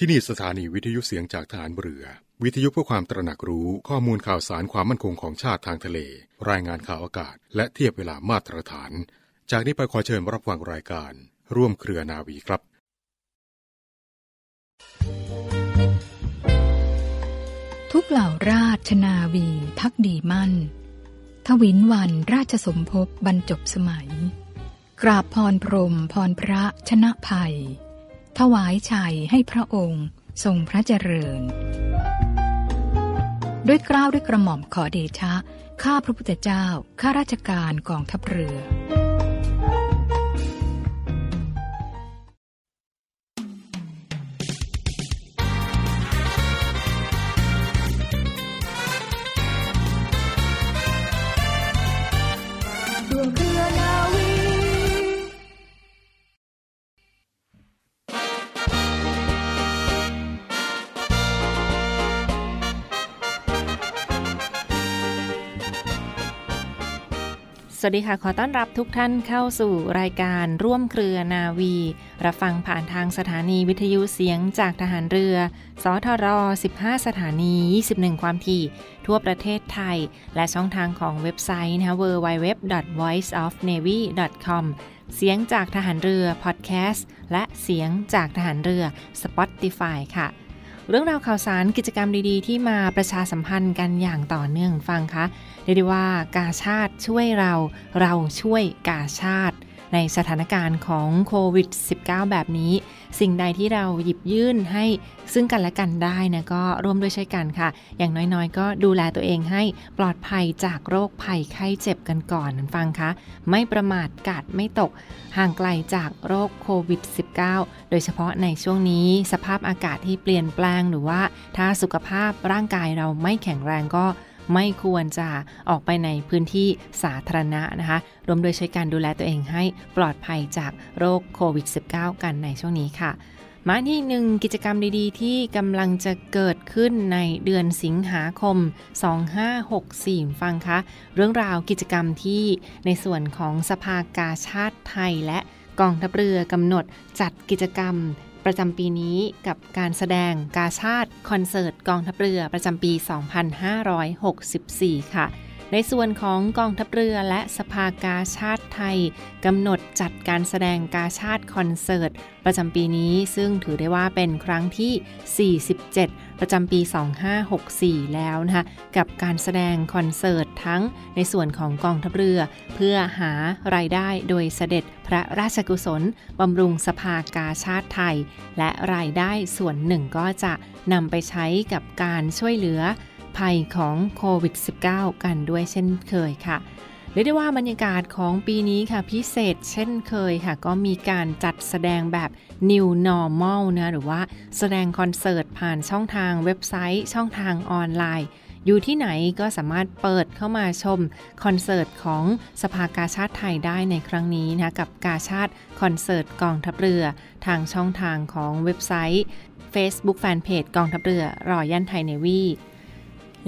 ที่นี่สถานีวิทยุเสียงจากฐานเรือ วิทยุเพื่อความตระหนักรู้ข้อมูลข่าวสารความมั่นคงของชาติทางทะเล รายงานข่าวอากาศ และเทียบเวลามาตรฐาน จากนี้ไปขอเชิญรับฟังรายการ ร่วมเครือนาวีครับทุกเหล่าราชนาวีพักดีมั่น ทวินวันราชสมภพบรรจบสมัย กราบพรพรมพรพระชนะภัย ถวายชัยให้พระองค์ทรงพระเจริญ ด้วยกล้าวด้วยกระหม่อมขอเดชะ ข้าพระพุทธเจ้า ข้าราชการกองทัพเรือ วัสดีค่ะ ขอต้อนรับทุกท่านเข้าสู่รายการร่วมเครือนาวี รับฟังผ่านทางสถานีวิทยุเสียงจากทหารเรือ สทร 15 สถานี 21 ความถี่ ทั่วประเทศไทย และช่องทางของเว็บไซต์นะคะ www.voiceofnavy.com เสียงจากทหารเรือพอดแคสต์และเสียงจากทหารเรือ Spotify ค่ะ เรื่องราวข่าวสารกิจกรรมดีๆ ที่มาประชาสัมพันธ์กันอย่างต่อเนื่องฟังคะเรียกได้ว่ากาชาติช่วยเราเราช่วยกาชาติ ในสถานการณ์ของโควิด -19 แบบนี้ สิ่งใดที่เราหยิบยื่นให้ซึ่งกันและกันได้นะก็ร่วมด้วยช่วยกันค่ะ อย่างน้อยๆ ก็ดูแลตัวเองให้ปลอดภัยจากโรคภัยไข้เจ็บกันก่อนฟังคะไม่ประมาทกาดไม่ตก ห่างไกลจากโรคโควิด -19 โดยเฉพาะในช่วงนี้สภาพอากาศที่เปลี่ยนแปลงหรือว่าถ้าสุขภาพร่างกายเราไม่แข็งแรงก็ ไม่ควรจะออกไปในพื้นที่สาธารณะนะคะ รวมโดวยช่วยการดูแลตัวเองให้ปลอดภัยจากโรคโควิด -19 กันในช่วงนี้ค่ะมาที่หนึ่งกิจกรรมดีๆ ที่กำลังจะเกิดขึ้นในเดือนสิงหาคม 2564 ฟังคะ เรื่องราวกิจกรรมที่ในส่วนของสภากาชาติไทยและกองทัพเรือกำหนดจัดกิจกรรม ประจำปีนี้กับการแสดงกาชาติคอนเสิร์ตกองทัพเรือประจำปี 2564 ค่ะ ในส่วนของกองทัพเรือและสภากาชาติไทยกำหนดจัดการแสดงกาชาติคอนเสิร์ตประจำปีนี้ ซึ่งถือได้ว่าเป็นครั้งที่ 47 ประจำปี 2564 แล้วนะคะกับการแสดงคอนเสิร์ตทั้งในส่วนของกองทัพเรือ เพื่อหารายได้โดยเสด็จพระราชกุศลบำรุงสภากาชาติไทย และรายได้ส่วนหนึ่งก็จะนำไปใช้กับการช่วยเหลือภัยของโควิด -19 กันด้วยเช่นเคยค่ะ เรียกได้ว่าบรรยากาศของปีนี้ค่ะพิเศษเช่นเคยค่ะ ก็มีการจัดแสดงแบบ New Normal นะหรือว่าแสดงคอนเสิร์ตผ่านช่องทางเว็บไซต์ ช่องทางออนไลน์ อยู่ที่ไหนก็สามารถเปิดเข้ามาชมคอนเสิร์ตของสภากาชาติไทยได้ในครั้งนี้นะกับกาชาติคอนเสิร์ตกองทัพเรือ ทางช่องทางของเว็บไซต์ Facebook Fanpage กองทัพเรือรอยันไทยเนวี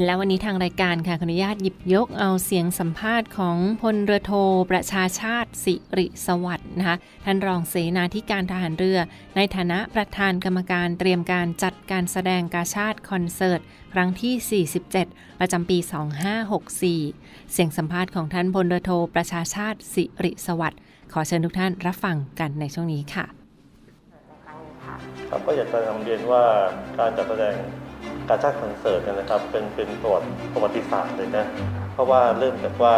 และวันนี้ทางรายการค่ะขออนุญาตหยิบยกเอาเสียงสัมภาษณ์ของพลเรือโทประชาชาติสิริสวัสดิ์นะคะท่านรองเสนาธิการทหารเรือ ในฐานะประธานกรรมการเตรียมการจัดการแสดงกาชาติคอนเสิร์ต ครั้งที่ 47 ประจำปี 2564 เสียงสัมภาษณ์ของท่านพลเรือโทประชาชาติสิริสวัสดิ์ขอเชิญทุกท่านรับฟังกันในช่วงนี้ค่ะครับก็อยากจะนำเรียนว่าการจัดแสดง การชาติคอนเสิร์ตเนยนะครับเป็นเป็นประวัติประวัติศาสตร์เลยนะเพราะว่าเริ่มจากว่า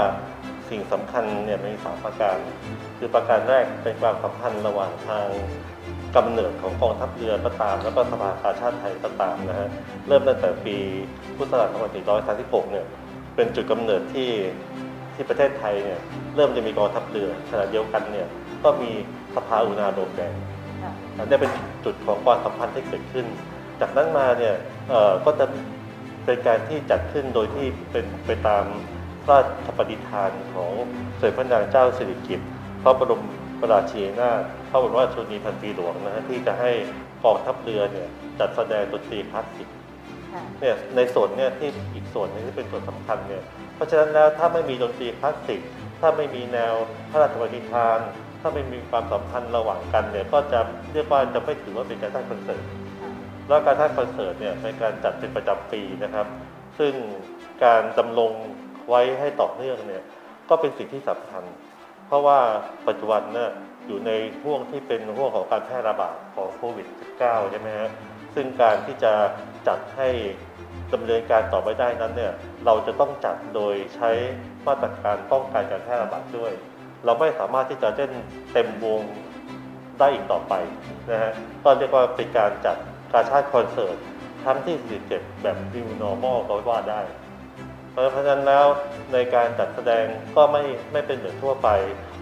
สิ่งสำคัญเนี่ยมีสามประการ คือประการแรกเป็นความสัมพันธ์ระหว่างทางกำเนิดของกองทัพเรือก็ตาม แล้วก็สภากาชาติไทยก็ตามนะฮะเริ่มตั้งแต่ปีพุทธศักราช2436เนี่ยเป็นจุดกำเนิดที่ที่ประเทศไทยเนี่ยเริ่มจะมีกองทัพเรือขณะเดียวกันเนี่ยก็มีสภาอุณาโดมแดงอันนี้เป็นจุดของความสัมพันธ์ที่เกิดขึ้น จากนั้นมาเนี่ยเอ่อก็จะเป็นการที่จัดขึ้นโดยที่เป็นไปตามพระราชปฏิฐานของสมเด็จพระนางเจ้าสิริกิติ์พระบรมราชินีนาถพระบรมราชชนนีพันปีหลวงนะฮะที่จะให้กองทัพเรือเนี่ยจัดแสดงดนตรีคลาสสิกเนี่ยในส่วนเนี่ยที่อีกส่วนหนึ่งที่เป็นส่วนสำคัญเนี่ยเพราะฉะนั้นแล้วถ้าไม่มีดนตรีคลาสสิกถ้าไม่มีแนวพระราชปณิธาน ถ้าไม่มีความสัมพันธ์ระหว่างกันเนี่ยก็จะเรียกว่าจะไม่ถือว่าเป็นการสร้างคอนเสิร์ต แล้วกาชาดคอนเสิร์ตเนี่ยเป็นการจัดเป็นประจำปีนะครับ ซึ่งการดำรงไว้ให้ต่อเนื่องเนี่ยก็เป็นสิ่งที่สำคัญ เพราะว่าปัจจุบันเนี่ยอยู่ในห่วงที่เป็นห่วงของการแพร่ระบาดของโควิด -19 ใช่ไหมฮะซึ่งการที่จะจัดให้ดำเนินการต่อไปได้นั้นเนี่ยเราจะต้องจัดโดยใช้มาตรการป้องกันการแพร่ระบาดด้วย เราไม่สามารถที่จะเล่นเต็มวงได้อีกต่อไปนะฮะก็เรียกว่าเป็นการจัด การชาติคอนเสิร์ตครั้งที่ 47 แบบ New Normal ก็ว่าได้ เพราะฉะนั้นแล้วในการจัดแสดงก็ไม่ไม่เป็นเหมือนทั่วไป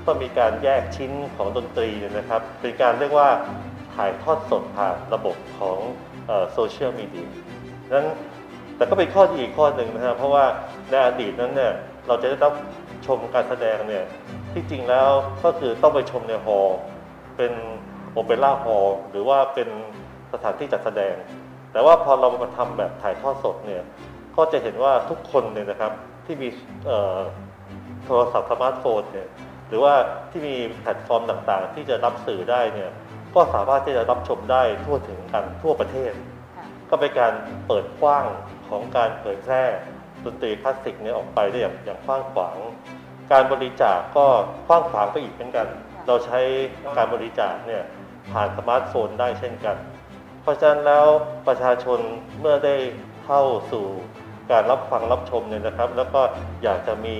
ก็มีการแยกชิ้นของดนตรีเนี่ยนะครับ เป็นการเรียกว่าถ่ายทอดสดผ่านระบบของโซเชียลมีเดียนั้นแต่ก็เป็นข้อดีอีกข้อหนึ่งนะครับเพราะว่าในอดีตนั้นเนี่ยเราจะได้รับชมการแสดงเนี่ยที่จริงแล้วก็คือต้องไปชมในฮอลล์เป็นโอเปร่าฮอลล์หรือว่าเป็น สถานที่จัดแสดง แต่ว่าพอเรามาทำแบบถ่ายทอดสดเนี่ยก็จะเห็นว่าทุกคนเนี่ยนะครับที่มีโทรศัพท์สมาร์ทโฟนเนี่ยหรือว่าที่มีแพลตฟอร์มต่างๆ ที่จะรับสื่อได้เนี่ยก็สามารถที่จะรับชมได้ทั่วถึงกันทั่วประเทศ ก็เป็นการเปิดกว้างของการเผยแพร่ดนตรีคลาสสิกเนี่ยออกไปได้อย่างอย่างกว้างขวาง การบริจาคก็กว้างขวางไปอีกเหมือนกัน เราใช้การบริจาคเนี่ยผ่านสมาร์ทโฟนได้เช่นกัน เพราะฉะนั้นแล้วประชาชนเมื่อได้เข้าสู่การรับฟังรับชมเนี่ยนะครับ แล้วก็อยากจะมี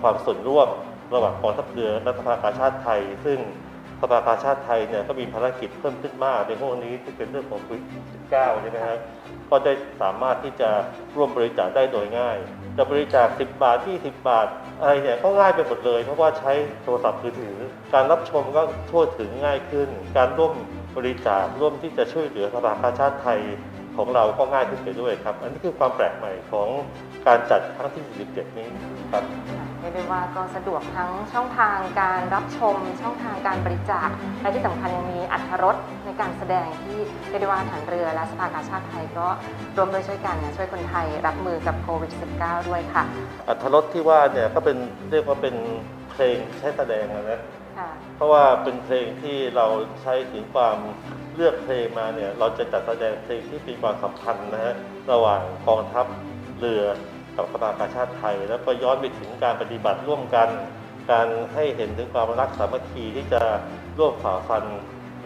ความส่วนร่วมระหว่างกองทัพเรือและสภากาชาติไทย ซึ่งสภากาชาติไทยเนี่ยก็มีภารกิจเพิ่มขึ้นมากในพวกนี้ที่เป็นเรื่องของโควิด19ใช่ไหมครับก็ได้สามารถที่จะร่วมบริจาคได้โดยง่าย จะบริจาค 10 บาท 20 บาท อะไรเนี่ยก็ง่ายไปหมดเลย เพราะว่าใช้โทรศัพท์มือถือ การรับชมก็ทั่วถึงง่ายขึ้น การร่วม บริจาคร่วมที่จะช่วยเหลือสภากาชาติไทยของเราก็ง่ายขึ้นไปด้วยครับ อันนี้คือความแปลกใหม่ของการจัดครั้งที่ 47 นี้ครับเรียกได้ว่าก็สะดวกทั้งช่องทางการรับชม ช่องทางการบริจาค และที่สำคัญยังมีอัธรสในการแสดงที่เรียกได้ว่าฐานเรือและสภากาชาติไทยก็ร่วมด้วยช่วยกันช่วยคนไทยรับมือกับโควิด -19 ด้วยค่ะ อัธรสที่ว่าเนี่ยก็เป็นเรียกว่าเป็นเพลงใช้แสดงนะค่ะ เพราะว่าเป็นเพลงที่เราใช้ถึงความเลือกเพลงมาเนี่ยเราจะจัดแสดงเพลงที่มีความสัมพันธ์นะฮะระหว่างกองทัพเรือกับสภากาชาติไทย แล้วก็ย้อนไปถึงการปฏิบัติร่วมกัน การให้เห็นถึงความรักสามัคคีที่จะร่วมฝ่าฟัน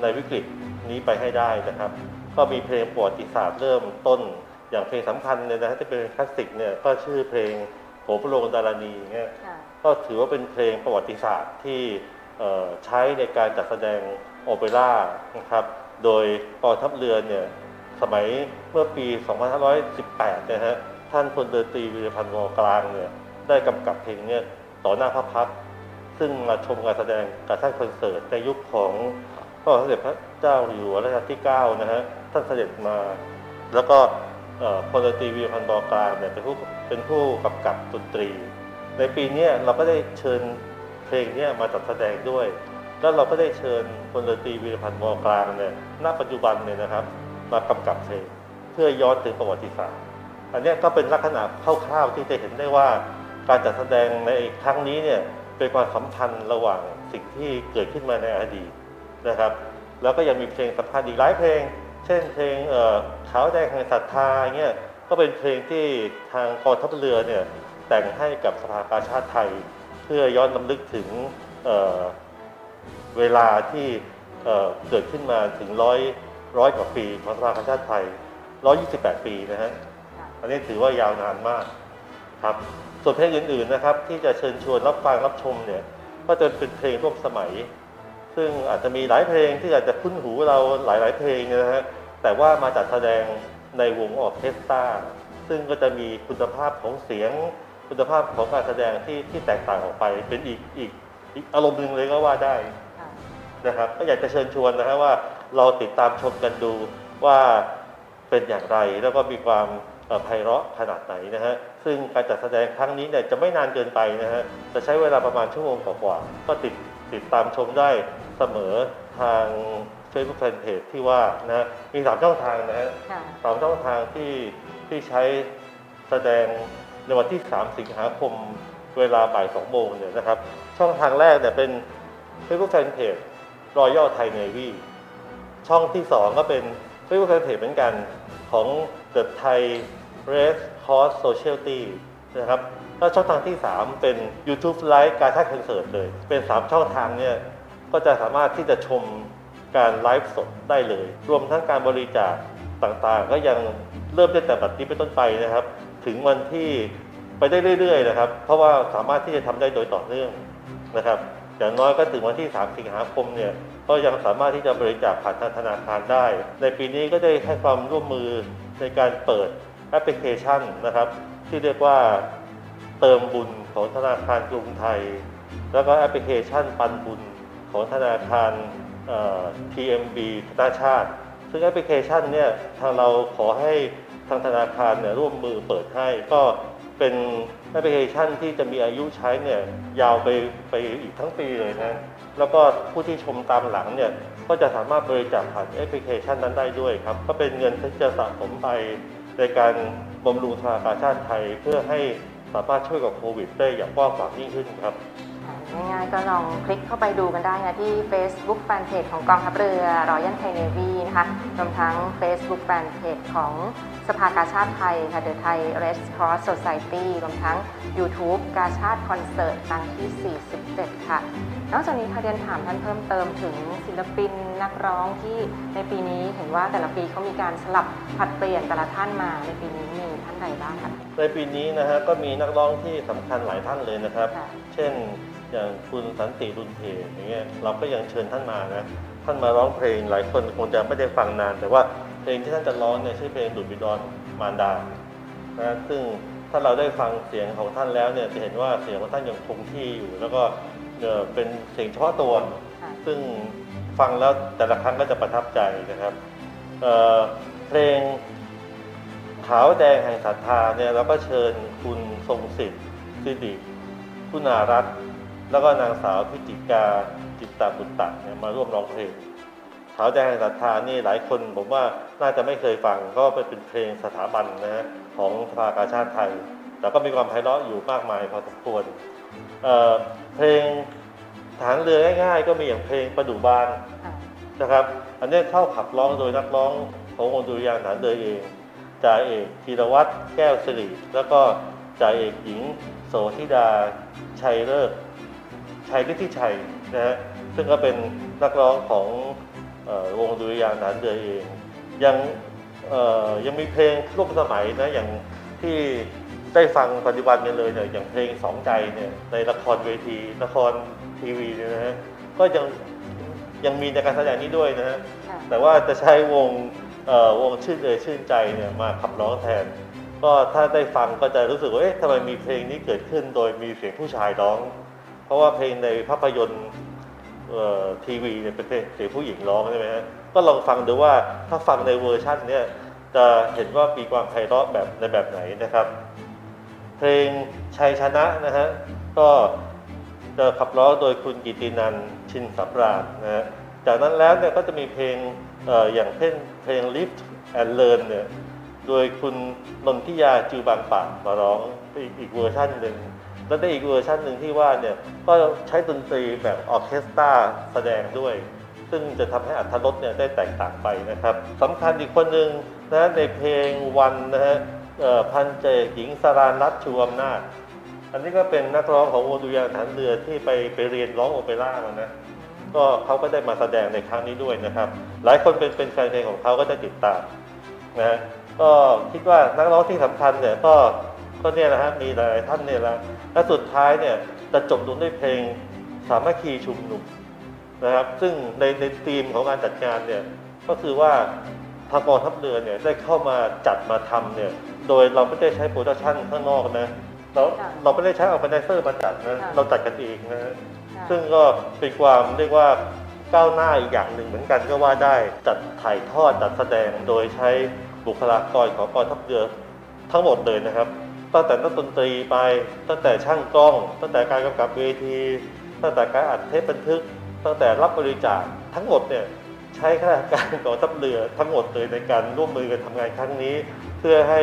ในวิกฤตนี้ไปให้ได้นะครับ ก็มีเพลงประวัติศาสตร์เริ่มต้น อย่างเพลงสำคัญเนี่ยนะฮะที่เป็นคลาสสิกเนี่ยก็ชื่อเพลงโหพระโรงดารณีเนี่ยค่ะก็ถือว่าเป็นเพลงประวัติศาสตร์ที่เอ่อ ใช้ในการจัดแสดงโอเปร่านะครับ โดยกองทัพเรือเนี่ยสมัยเมื่อปี 2518 นะฮะท่านพลเรือตรีวีรพันธ์วอกลางเนี่ยได้กำกับเพลงเนี่ยต่อหน้าพระพักซึ่งมาชมการแสดงการท่านคอนเสิร์ตในยุคของพระบาทสมเด็จพระเจ้าอยู่หัวรัชกาลที่ 9 นะฮะท่านเสด็จมา แล้วก็พลเรตรีวีรพันธ์วอกลางเนี่ยเป็นผู้เป็นผู้กำกับดนตรี ในปีเนี้ยเราก็ได้เชิญ เพลงเนี้ยมาจัดแสดงด้วย แล้วเราก็ได้เชิญพลเรือตรีวีรพันธ์มอกลางเนี่ยณปัจจุบันเนี่ยนะครับ มากำกับเพลงเพื่อย้อนถึงประวัติศาสตร์ อันนี้ก็เป็นลักษณะคร่าวๆที่จะเห็นได้ว่า การจัดแสดงในครั้งนี้เนี่ยเป็นความสัมพันธ์ระหว่างสิ่งที่เกิดขึ้นมาในอดีตนะครับ แล้วก็ยังมีเพลงสำคัญอีกหลายเพลง เช่นเพลงเอ่อขาวแดงแห่งศรัทธาเงี้ยก็เป็นเพลงที่ทางกองทัพเรือเนี่ยแต่งให้กับสภากาชาติไทย เพื่อย้อนลำลึกถึงเอ่อเวลาที่เอ่อเกิดขึ้นมาถึงร้อยร้อยกว่าปีของสภากาชาติไทย 128 ปีนะฮะค่ะอันนี้ถือว่ายาวนานมากครับส่วนเพลงอื่นๆนะครับ ที่จะเชิญชวนรับฟังรับชมเนี่ยก็จะเป็นเพลงร่วมสมัย ซึ่งอาจจะมีหลายเพลงที่อาจจะคุ้นหูเราหลาย ๆ เพลงเนยนะฮะแต่ว่ามาจัดแสดงในวงออร์เคสตราซึ่งก็จะมีคุณภาพของเสียง คุณภาพของการแสดงที่ที่แตกต่างออกไปเป็นอีกอีกอีกอารมณ์หนึ่งเลยก็ว่าได้ค่ะนะครับ ก็อยากจะเชิญชวนนะฮะว่าเราติดตามชมกันดูว่าเป็นอย่างไรแล้วก็มีความเอ่อไพเราะขนาดไหนนะฮะซึ่งการจัดแสดงครั้งนี้เนี่ยจะไม่นานเกินไปนะฮะจะใช้เวลาประมาณชั่วโมงกว่าๆก็ติดติดตามชมได้เสมอทาง Facebook Fanpage ที่ว่านะฮะมีสามช่องทางนะฮะค่ะสามช่องทางที่ที่ใช้แสดง ในวันที่ 3 สิงหาคมเวลาบ่าย2โมงเนี่ยนะครับ ช่องทางแรกเนี่ยเป็น Facebook Fanpage Royal Thai Navy ช่องที่ 2 ก็เป็น Facebook Fanpage เหมือนกันของ The Thai Red Cross Society นะครับแล้วช่องทางที่ 3 เป็น YouTube Live การท่าคอนเสิร์ตเลย เป็น 3 ช่องทางเนี่ยก็จะสามารถที่จะชมการไลฟ์สดได้เลย รวมทั้งการบริจาคต่างๆ ก็ยังเริ่มได้แต่บัดนี้เป็นต้นไปนะครับ ถึงวันที่ไปได้เรื่อยๆนะครับ เพราะว่าสามารถที่จะทำได้โดยต่อเนื่องนะครับ อย่างน้อยก็ถึงวันที่ 3 สิงหาคมเนี่ยก็ยังสามารถที่จะบริจาคผ่านทางธนาคารได้ ในปีนี้ก็ได้ให้ความร่วมมือในการเปิดแอปพลิเคชันนะครับ ที่เรียกว่าเติมบุญของธนาคารกรุงไทย แล้วก็แอปพลิเคชันปันบุญของธนาคารเอ่อ TMB ธนาชาติ ซึ่งแอปพลิเคชันเนี่ยทางเราขอให้ ทางธนาคารเนี่ยร่วมมือเปิดให้ก็เป็นแอปพลิเคชันที่จะมีอายุใช้เนี่ยยาวไปไปอีกทั้งปีเลยนะแล้วก็ผู้ที่ชมตามหลังเนี่ยก็จะสามารถบริจาคผ่านแอปพลิเคชันนั้นได้ด้วยครับ ก็เป็นเงินที่จะสะสมไปในการบำรุงธนาคารชาติไทยเพื่อให้สามารถช่วยกับโควิดได้อย่างกว้างขวางยิ่งขึ้นครับ ง่ายๆก็ลองคลิกเข้าไปดูกันได้นะที่ Facebook Fanpage ของกองทัพเรือ Royal Thai Navy นะคะรวมทั้ง Facebook Fanpage ของสภากาชาติไทยค่ะ The Thai Red Cross Society รวมทั้ง YouTube กาชาติคอนเสิร์ตครั้งที่ 47 ค่ะ นอกจากนี้ค่ะเรียนถามท่านเพิ่มเติมถึงศิลปินนักร้องที่ในปีนี้เห็นว่าแต่ละปีเขามีการสลับผลัดเปลี่ยนแต่ละท่านมาในปีนี้มีท่านใดบ้างคะในปีนี้นะฮะก็มีนักร้องที่สำคัญหลายท่านเลยนะครับค่ะเช่น อย่างคุณสันติรุนเทอย่างเงี้ยเราก็ยังเชิญท่านมานะท่านมาร้องเพลงหลายคนคงจะไม่ได้ฟังนาน แต่ว่าเพลงที่ท่านจะร้องเนี่ยชื่อเพลงดุดบิดอนมารดานะซึ่งถ้าเราได้ฟังเสียงของท่านแล้วเนี่ยจะเห็นว่าเสียงของท่านยังคงที่อยู่ แล้วก็เอ่อเป็นเสียงเฉพาะตัวค่ะซึ่งฟังแล้วแต่ละครั้งก็จะประทับใจนะครับเอ่อเพลงขาวแดงแห่งศรัทธาเนี่ยเราก็เชิญคุณทรงสิทธิ์สิริคุณารัตน์ แล้วก็นางสาวพิจิกาจิตตาบุตตะเนี่ยมาร่วมร้องเพลงขาวแดงแห่งศรัทธานี่หลายคนผมว่าน่าจะไม่เคยฟังก็เป็นเพลงสถาบันนะฮะของสภากาชาติไทย แต่ก็มีความไพเราะอยู่มากมายพอสมควรเอ่อเพลงฐานเรือง่ายๆ ก็มีอย่างเพลงประดูบานนะครับ อันนี้เข้าขับร้องโดยนักร้องของวงดุริยางฐานเรือเองจ่าเอกธีรวัตรแก้วสิริแล้วก็จ่าเอกหญิง โสธิดาชัยเลิศ ชัยฤทธิชัยนะฮะซึ่งก็เป็นนักร้องของเออวงดุริยางค์ฐานเรือเอง ยังเอ่อยังมีเพลงร่วมสมัยนะอย่างที่ได้ฟังปัจจุบันกันเลยเนี่ยอย่างเพลงสองใจเนี่ยในละครเวทีละครทีวีเนี่ยนะฮะก็ยังยังมีในการแสดงนี้ด้วยนะฮะค่ะแต่ว่าจะใช้วงเอ่อวงชื่นเอยชื่นใจเนี่ยมาขับร้องแทน ก็ถ้าได้ฟังก็จะรู้สึกว่าเอ๊ะทำไมมีเพลงนี้เกิดขึ้นโดยมีเสียงผู้ชายร้อง เพราะว่าเพลงในภาพยนตร์ทีวีเนี่ยเป็นเพลงเสียงผู้หญิงร้องใช่ไหมฮะก็ลองฟังดูว่าถ้าฟังในเวอร์ชันเนี่ยจะเห็นว่ามีความไพเราะแบบในแบบไหนนะครับ เพลงชัยชนะนะฮะก็จะขับร้องโดยคุณกิตตินันท์ ชินสำราญนะฮะจากนั้นแล้วเนี่ยก็จะมีเพลงเอ่ออย่างเช่นเพลง Live and Learn เนี่ยโดยคุณนนทิยาจิวบางป่ามาร้องอีกอีกเวอร์ชันหนึ่ง แล้วได้อีกเวอร์ชันหนึ่งที่ว่าเนี่ยก็ใช้ดนตรีแบบออเคสตราแสดงด้วย ซึ่งจะทำให้อรรถรสเนี่ยได้แตกต่างไปนะครับสำคัญอีกคนหนึ่งนะในเพลงวันนะฮะพันเจกหญิงสรานรัตชูอำนาจ อันนี้ก็เป็นนักร้องของวงดุริยางค์ฐานเรือที่ไปไปเรียนร้องโอเปร่ามานะก็เขาก็ได้มาแสดงในครั้งนี้ด้วยนะครับ หลายคนเป็นเป็นแฟนเพลงของเขาก็จะติดตามนะก็คิดว่านักร้องที่สำคัญเนี่ยก็ก็เนี่ยนะฮะมีหลายท่านเนี่ยละ และสุดท้ายเนี่ยจะจบลงด้วยเพลงสามัคคีชุมนุมนะครับ ซึ่งในในธีมของการจัดงานเนี่ยก็คือว่าทางกองทัพเรือเนี่ยได้เข้ามาจัดมาทำเนี่ยโดยเราไม่ได้ใช้ production ข้างนอกนะเราค่ะเราไม่ได้ใช้ organizer มาจัดนะค่ะเราจัดกันเองนะฮะค่ะซึ่งก็เป็นความเรียกว่าก้าวหน้าอีกอย่างหนึ่งเหมือนกันก็ว่าได้จัดถ่ายทอดจัดแสดงโดยใช้บุคลากรของกองทัพเรือทั้งหมดเลยนะครับ ตั้งแต่นักดนตรีไป ตั้งแต่ช่างกล้อง ตั้งแต่การกำกับเวทีตั้งแต่การอัดเทปบันทึก ตั้งแต่รับบริจาคทั้งหมดเนี่ยใช้ข้าราชการกองทัพเรือทั้งหมดเลยในการร่วมมือกันทำงานครั้งนี้ เพื่อให้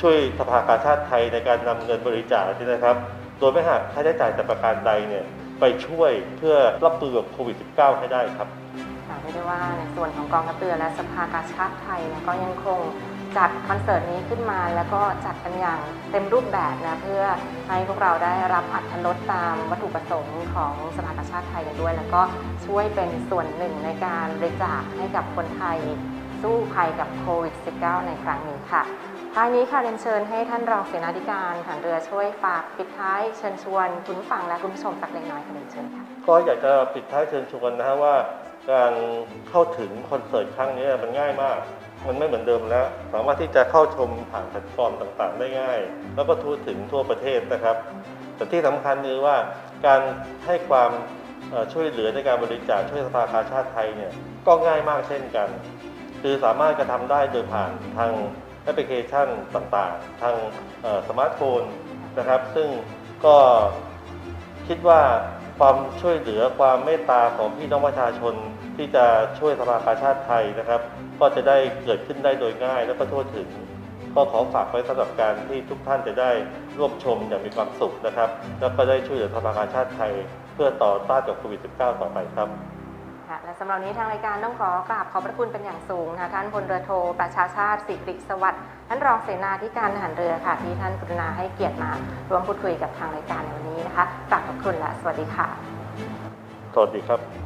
ช่วยสภากาชาติไทยในการนำเงินบริจาคนี่นะครับ โดยไม่หักค่าใช้จ่ายแต่ประการใดเนี่ยไปช่วยเพื่อรับมือกับโควิด -19 ให้ได้ครับค่ะเรียกได้ว่าในส่วนของกองทัพเรือและสภากาชาติไทยก็ยังคง จัดคอนเสิร์ตนี้ขึ้นมาแล้วก็จัดกันอย่างเต็มรูปแบบนะเพื่อให้พวกเราได้รับอัธรสตามวัตถุประสงค์ของสภากาชาติไทยกันด้วย แล้วก็ช่วยเป็นส่วนหนึ่งในการบริจาคให้กับคนไทยสู้ภัยกับโควิด -19 ในครั้งนี้ค่ะท้ายนี้ค่ะเรียนเชิญให้ท่านรองเสนาธิการฐานเรือช่วยฝากปิดท้ายเชิญชวนคุณผู้ฟังและคุณผู้ชมสักเล็กน้อยค่ะเรียนเชิญค่ะก็อยากจะปิดท้ายเชิญชวนนะฮะว่า การเข้าถึงคอนเสิร์ตครั้งนี้มันง่ายมาก มันไม่เหมือนเดิมแล้ว สามารถที่จะเข้าชมผ่านแพลตฟอร์มต่างๆ ได้ง่าย แล้วก็ทั่วถึงทั่วประเทศนะครับ แต่ที่สำคัญคือว่าการให้ความช่วยเหลือในการบริจาคช่วยสภากาชาดไทยเนี่ยก็ง่ายมากเช่นกัน คือสามารถกระทำได้โดยผ่านทางแอปพลิเคชันต่างๆ ทางสมาร์ทโฟนนะครับ ซึ่งก็คิดว่า ความช่วยเหลือความเมตตาของพี่น้องประชาชนที่จะช่วยสภากาชาติไทยนะครับ ก็จะได้เกิดขึ้นได้โดยง่ายและก็ทั่วถึง ก็ขอฝากไว้สำหรับการที่ทุกท่านจะได้ร่วมชมอย่างมีความสุขนะครับ แล้วก็ได้ช่วยเหลือสภากาชาติไทย เพื่อต่อต้านกับโควิด -19 ต่อไปครับ ค่ะและสำหรับนี้ทางรายการต้องขอกราบขอบพระคุณเป็นอย่างสูงนะคะท่านพลเรือโทประชาชาติสิริสวัสดิ์ท่านรองเสนาธิการทหารเรือค่ะ ที่ท่านกรุณาให้เกียรติมาร่วมพูดคุยกับทางรายการในวันนี้นะคะกราบขอบคุณและสวัสดีค่ะ สวัสดีครับ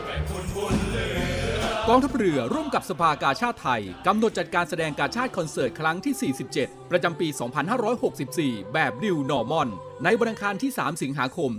กองทัพเรือร่วมกับสภากาชาดไทย กำหนดจัดการแสดงกาชาดคอนเสิร์ตครั้งที่ 47 ประจำปี 2564 แบบ New Normal ในวันอังคารที่ 3 สิงหาคม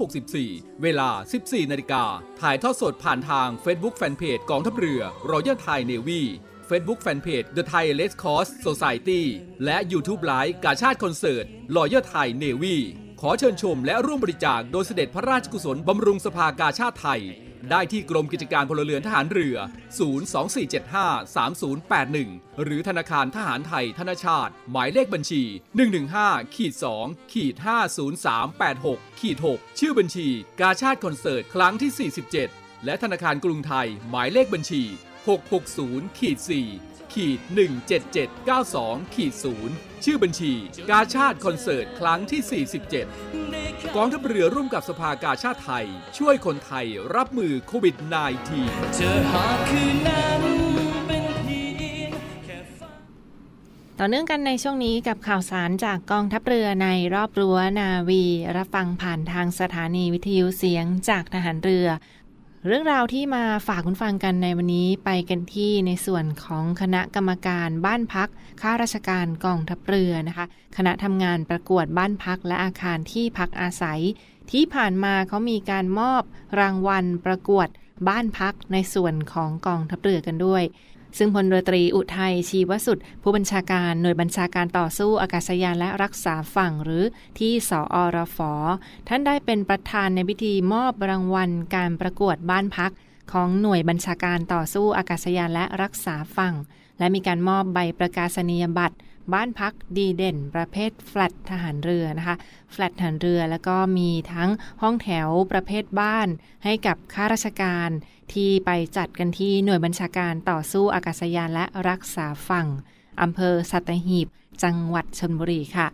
2564 เวลา 14 นาฬิกา ถ่ายทอดสดผ่านทาง Facebook Fanpage กองทัพเรือ Royal Thai Navy Facebook Fanpage The Thai Red Cross Society และ YouTube Live กาชาติคอนเสิร์ต Royal Thai Navy ขอเชิญชมและร่วมบริจาคโดยเสด็จพระราชกุศลบำรุงสภากาชาติไทย ได้ที่กรมกิจการพลเรือนทหารเรือ 024753081 หรือธนาคารทหารไทยธนชาติ หมายเลขบัญชี 115ขีด2ขีด50386ขีด6ชื่อบัญชี กาชาติคอนเสิร์ตครั้งที่ 47 และธนาคารกรุงไทย หมายเลขบัญชี 660ขีด4ขีด17792ขีด0 ชื่อบัญชี กาชาติคอนเสิร์ตครั้งที่ 47 กองทัพเรือร่วมกับสภากาชาติไทย ช่วยคนไทยรับมือโควิด -19 เธอหาคืนนั้นต่อเนื่องกันในช่วงนี้กับข่าวสารจากกองทัพเรือในรอบรั้วนาวี รับฟังผ่านทางสถานีวิทยุเสียงจากทหารเรือ เรื่องราวที่มาฝากคุณฟังกันในวันนี้ไปกันที่ในส่วนของคณะกรรมการบ้านพักข้าราชการกองทัพเรือนะคะ คณะทำงานประกวดบ้านพักและอาคารที่พักอาศัย ที่ผ่านมาเขามีการมอบรางวัลประกวดบ้านพักในส่วนของกองทัพเรือกันด้วย ซึ่งพลเรือตรีอุทัยชีวสุด ผู้บัญชาการหน่วยบัญชาการต่อสู้อากาศยานและรักษาฝั่งหรือที่สออรฟท่านได้เป็นประธานในพิธีมอบรางวัลการประกวดบ้านพัก ของหน่วยบัญชาการต่อสู้อากาศยานและรักษาฝั่ง และมีการมอบใบประกาศนียบัตร บ้านพักดีเด่น ประเภทแฟลตทหารเรือนะคะแฟลตทหารเรือแล้วก็มีทั้งห้องแถวประเภทบ้าน ให้กับข้าราชการที่ไปจัดกันที่หน่วยบัญชาการต่อสู้อากาศยานและรักษาฝั่งอำเภอสัตหีบ จังหวัดชนบุรีค่ะ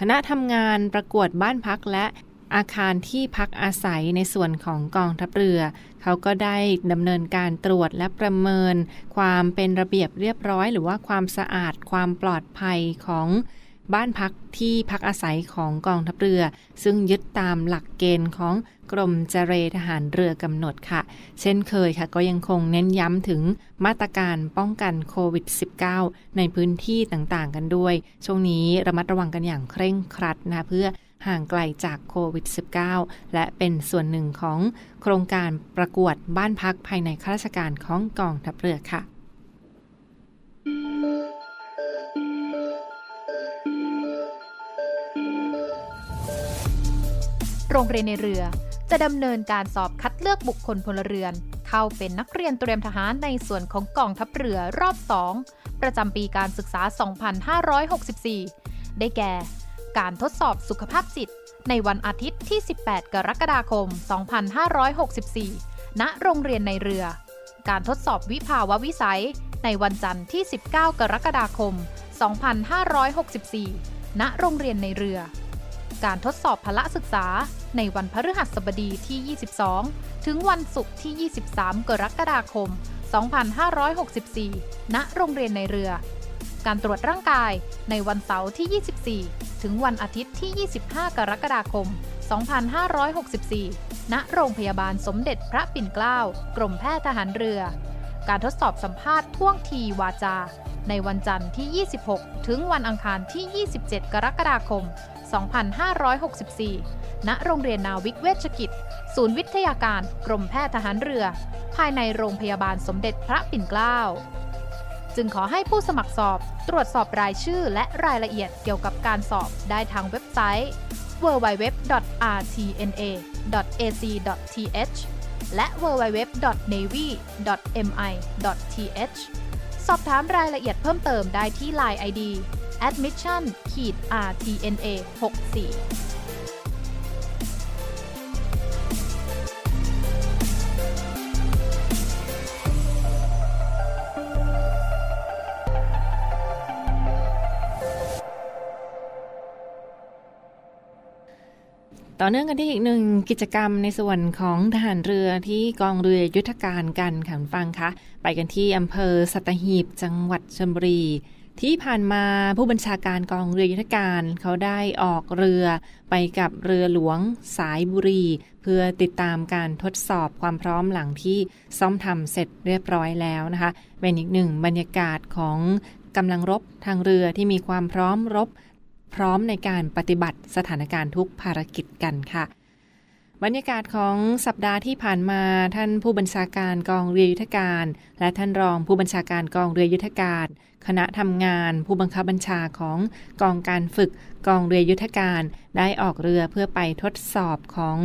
คณะทำงานประกวดบ้านพักและ อาคารที่พักอาศัยในส่วนของกองทัพเรือ เขาก็ได้ดำเนินการตรวจและประเมิน ความเป็นระเบียบเรียบร้อย หรือว่าความสะอาดความปลอดภัยของบ้านพักที่พักอาศัยของกองทัพเรือ ซึ่งยึดตามหลักเกณฑ์ของกรมเจรทหารเรือกำหนดค่ะ เช่นเคยค่ะก็ยังคงเน้นย้ำถึงมาตรการป้องกันโควิด -19 ในพื้นที่ต่างๆกันด้วย ช่วงนี้ระมัดระวังกันอย่างเคร่งครัดนะเพื่อ ห่างไกลจากโควิด -19 และเป็นส่วนหนึ่งของโครงการประกวดบ้านพักภายในข้าราชการของกองทัพเรือค่ะโรงเรียนในเรือ จะดำเนินการสอบคัดเลือกบุคคลพลเรือน เข้าเป็นนักเรียนเตรียมทหารในส่วนของกองทัพเรือรอบ 2 ประจำปีการศึกษา 2564 ได้แก่ การทดสอบสุขภาพจิต ในวันอาทิตย์ที่ 18 กรกฎาคม 2564 ณ โรงเรียนในเรือ การทดสอบวิภาวะวิสัย ในวันจันทร์ที่ 19 กรกฎาคม 2564 ณ โรงเรียนในเรือ การทดสอบพละศึกษา ในวันพฤหัสบดีที่ 22 ถึงวันศุกร์ที่ 23 กรกฎาคม 2564 ณ โรงเรียนในเรือ การตรวจร่างกายในวันเสาร์ที่ 24 ถึงวันอาทิตย์ที่ 25 กรกฎาคม 2564 ณ โรงพยาบาลสมเด็จพระปิ่นเกล้า กรมแพทย์ทหารเรือ การทดสอบสัมภาษณ์ท่วงทีวาจา ในวันจันทร์ที่ 26 ถึงวันอังคารที่ 27 กรกฎาคม 2564 ณ โรงเรียนนาวิกเวชกิจ ศูนย์วิทยาการ กรมแพทย์ทหารเรือ ภายในโรงพยาบาลสมเด็จพระปิ่นเกล้า จึงขอให้ผู้สมัครสอบตรวจสอบรายชื่อและรายละเอียดเกี่ยวกับการสอบได้ทางเว็บไซต์ www.rtna.ac.th และ www.navy.mi.th สอบถามรายละเอียดเพิ่มเติมได้ที่ Line ID admission-rtna64 อเนื่องกันที่อีกหนึ่งกิจกรรมในส่วนของทหารเรือที่กองเรือยุทธการกันค่ะฟังคะไปกันที่อำเภอสัตหีบจังหวัดชลบุรี ที่ผ่านมาผู้บัญชาการกองเรือยุทธการเขาได้ออกเรือไปกับเรือหลวงสายบุรี เพื่อติดตามการทดสอบความพร้อมหลังที่ซ่อมทำเสร็จเรียบร้อยแล้วนะคะเป็นอีกหนึ่งบรรยากาศของกำลังรบทางเรือที่มีความพร้อมรบ พร้อมในการปฏิบัติสถานการณ์ทุกภารกิจกันค่ะ บรรยากาศของสัปดาห์ที่ผ่านมาท่านผู้บัญชาการกองเรือยุทธการ และท่านรองผู้บัญชาการกองเรือยุทธการ คณะทำงานผู้บังคับบัญชาของกองการฝึกกองเรือยุทธการ ได้ออกเรือเพื่อไปทดสอบของ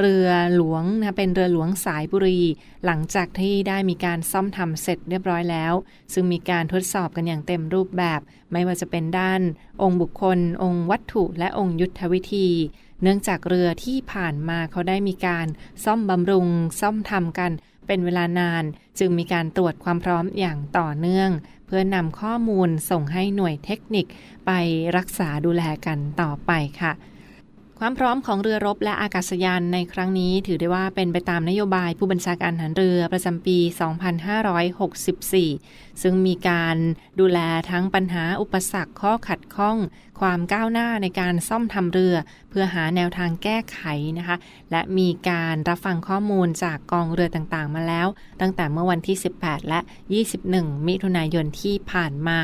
เรือหลวงนะเป็นเรือหลวงสายบุรี หลังจากที่ได้มีการซ่อมทำเสร็จเรียบร้อยแล้ว ซึ่งมีการทดสอบกันอย่างเต็มรูปแบบ ไม่ว่าจะเป็นด้าน องค์บุคคล องค์วัตถุและองค์ยุทธวิธี เนื่องจากเรือที่ผ่านมาเขาได้มีการซ่อมบำรุง ซ่อมทำกันเป็นเวลานาน จึงมีการตรวจความพร้อมอย่างต่อเนื่อง เพื่อนำข้อมูลส่งให้หน่วยเทคนิคไปรักษาดูแลกันต่อไปค่ะ ความพร้อมของเรือรบและอากาศยานในครั้งนี้ถือได้ว่าเป็นไปตามนโยบายผู้บัญชาการทหารเรือประจำปี 2564 ซึ่งมีการดูแลทั้งปัญหาอุปสรรคข้อขัดข้อง ความก้าวหน้าในการซ่อมทำเรือ เพื่อหาแนวทางแก้ไขนะคะ และมีการรับฟังข้อมูลจากกองเรือต่างๆ มาแล้ว ตั้งแต่เมื่อวันที่ 18 และ 21 มิถุนายนที่ผ่านมา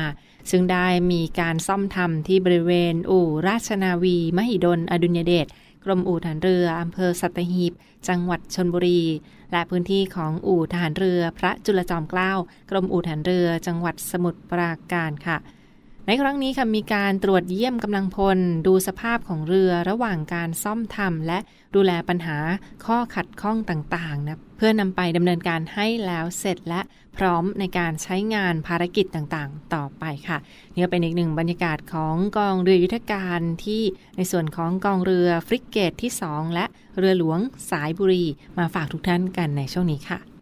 ซึ่งได้มีการซ่อมทำที่บริเวณอู่ราชนาวี มหิดล อดุญเดช กรมอู่ทหารเรืออำเภอสัตหีบ จังหวัดชนบุรี และพื้นที่ของอู่ทหารเรือ พระจุลจอมเกล้า กรมอู่ทหารเรือ จังหวัดสมุทรปราการค่ะ ในครั้งนี้ค่ะมีการตรวจเยี่ยมกำลังพล ดูสภาพของเรือระหว่างการซ่อมทำและดูแลปัญหาข้อขัดข้องต่างๆนะเพื่อนำไปดำเนินการให้แล้วเสร็จและพร้อมในการใช้งานภารกิจต่างๆ ต่อไปค่ะนี่ก็เป็นอีกหนึ่งบรรยากาศของกองเรือยุทธการที่ในส่วนของกองเรือฟริกเกตที่ 2 และเรือหลวงสายบุรีมาฝากทุกท่านกันในช่วงนี้ค่ะ